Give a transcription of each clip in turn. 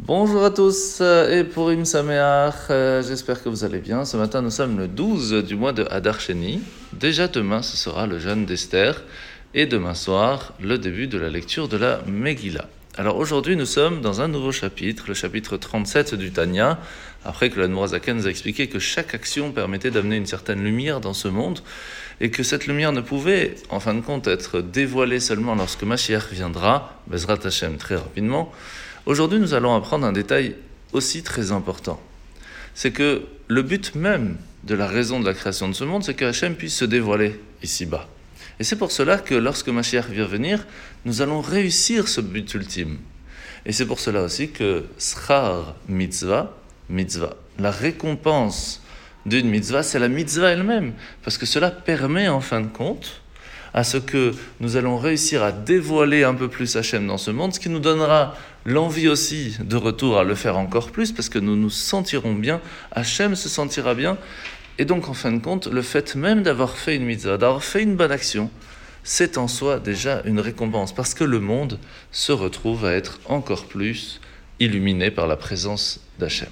Bonjour à tous et pour Im Sameach, euh, j'espère que vous allez bien. Ce matin, nous sommes le 12 du mois de Hadar Sheni. Déjà demain, ce sera le jeûne d'Esther et demain soir, le début de la lecture de la Megillah. Alors aujourd'hui, nous sommes dans un nouveau chapitre, le chapitre 37 du Tanya, après que la Nourazaken nous a expliqué que chaque action permettait d'amener une certaine lumière dans ce monde et que cette lumière ne pouvait, en fin de compte, être dévoilée seulement lorsque Mashiach viendra, Bezrat Hashem très rapidement. Aujourd'hui, nous allons apprendre un détail aussi très important. C'est que le but même de la raison de la création de ce monde, c'est que Hachem puisse se dévoiler ici-bas. Et c'est pour cela que lorsque Mashiach vient venir, nous allons réussir ce but ultime. Et c'est pour cela aussi que Mitzvah, Mitzvah, la récompense d'une mitzvah, c'est la mitzvah elle-même. Parce que cela permet en fin de compte à ce que nous allons réussir à dévoiler un peu plus Hachem dans ce monde, ce qui nous donnera l'envie aussi de retour à le faire encore plus, parce que nous nous sentirons bien, Hachem se sentira bien, et donc en fin de compte, le fait même d'avoir fait une mitzvah, d'avoir fait une bonne action, c'est en soi déjà une récompense, parce que le monde se retrouve à être encore plus illuminé par la présence d'Hachem.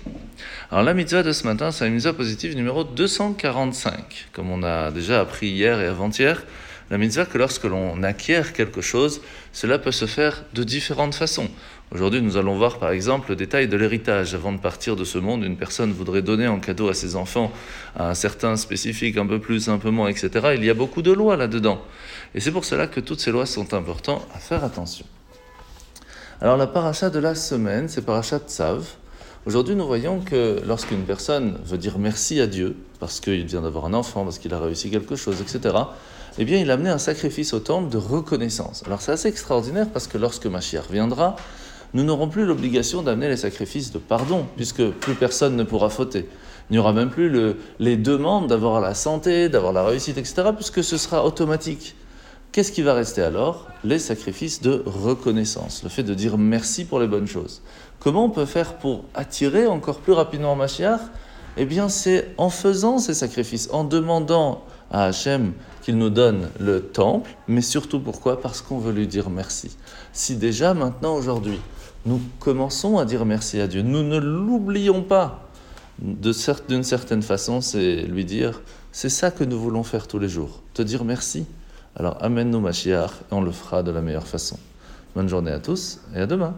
Alors la mitzvah de ce matin, c'est la mitzvah positive numéro 245, comme on a déjà appris hier et avant-hier la mitzvah que lorsque l'on acquiert quelque chose, cela peut se faire de différentes façons. Aujourd'hui, nous allons voir par exemple le détail de l'héritage. Avant de partir de ce monde, une personne voudrait donner en cadeau à ses enfants un certain spécifique, un peu plus, un peu moins, etc. Il y a beaucoup de lois là-dedans. Et c'est pour cela que toutes ces lois sont importantes à faire attention. Alors la paracha de la semaine, c'est paracha Tzav. Aujourd'hui, nous voyons que lorsqu'une personne veut dire merci à Dieu, parce qu'il vient d'avoir un enfant, parce qu'il a réussi quelque chose, etc., eh bien, il a amené un sacrifice au temple de reconnaissance. Alors, c'est assez extraordinaire parce que lorsque Mashiach viendra, nous n'aurons plus l'obligation d'amener les sacrifices de pardon, puisque plus personne ne pourra fauter. Il n'y aura même plus les demandes d'avoir la santé, d'avoir la réussite, etc., puisque ce sera automatique. Qu'est-ce qui va rester alors? Les sacrifices de reconnaissance, le fait de dire merci pour les bonnes choses. Comment on peut faire pour attirer encore plus rapidement Mashiach Eh bien, c'est en faisant ces sacrifices, en demandant à Hachem qu'il nous donne le temple, mais surtout pourquoi? Parce qu'on veut lui dire merci. Si déjà maintenant, aujourd'hui, nous commençons à dire merci à Dieu, nous ne l'oublions pas. D'une certaine façon, c'est lui dire, c'est ça que nous voulons faire tous les jours, te dire merci. Alors amène-nous Mashiach et on le fera de la meilleure façon. Bonne journée à tous et à demain.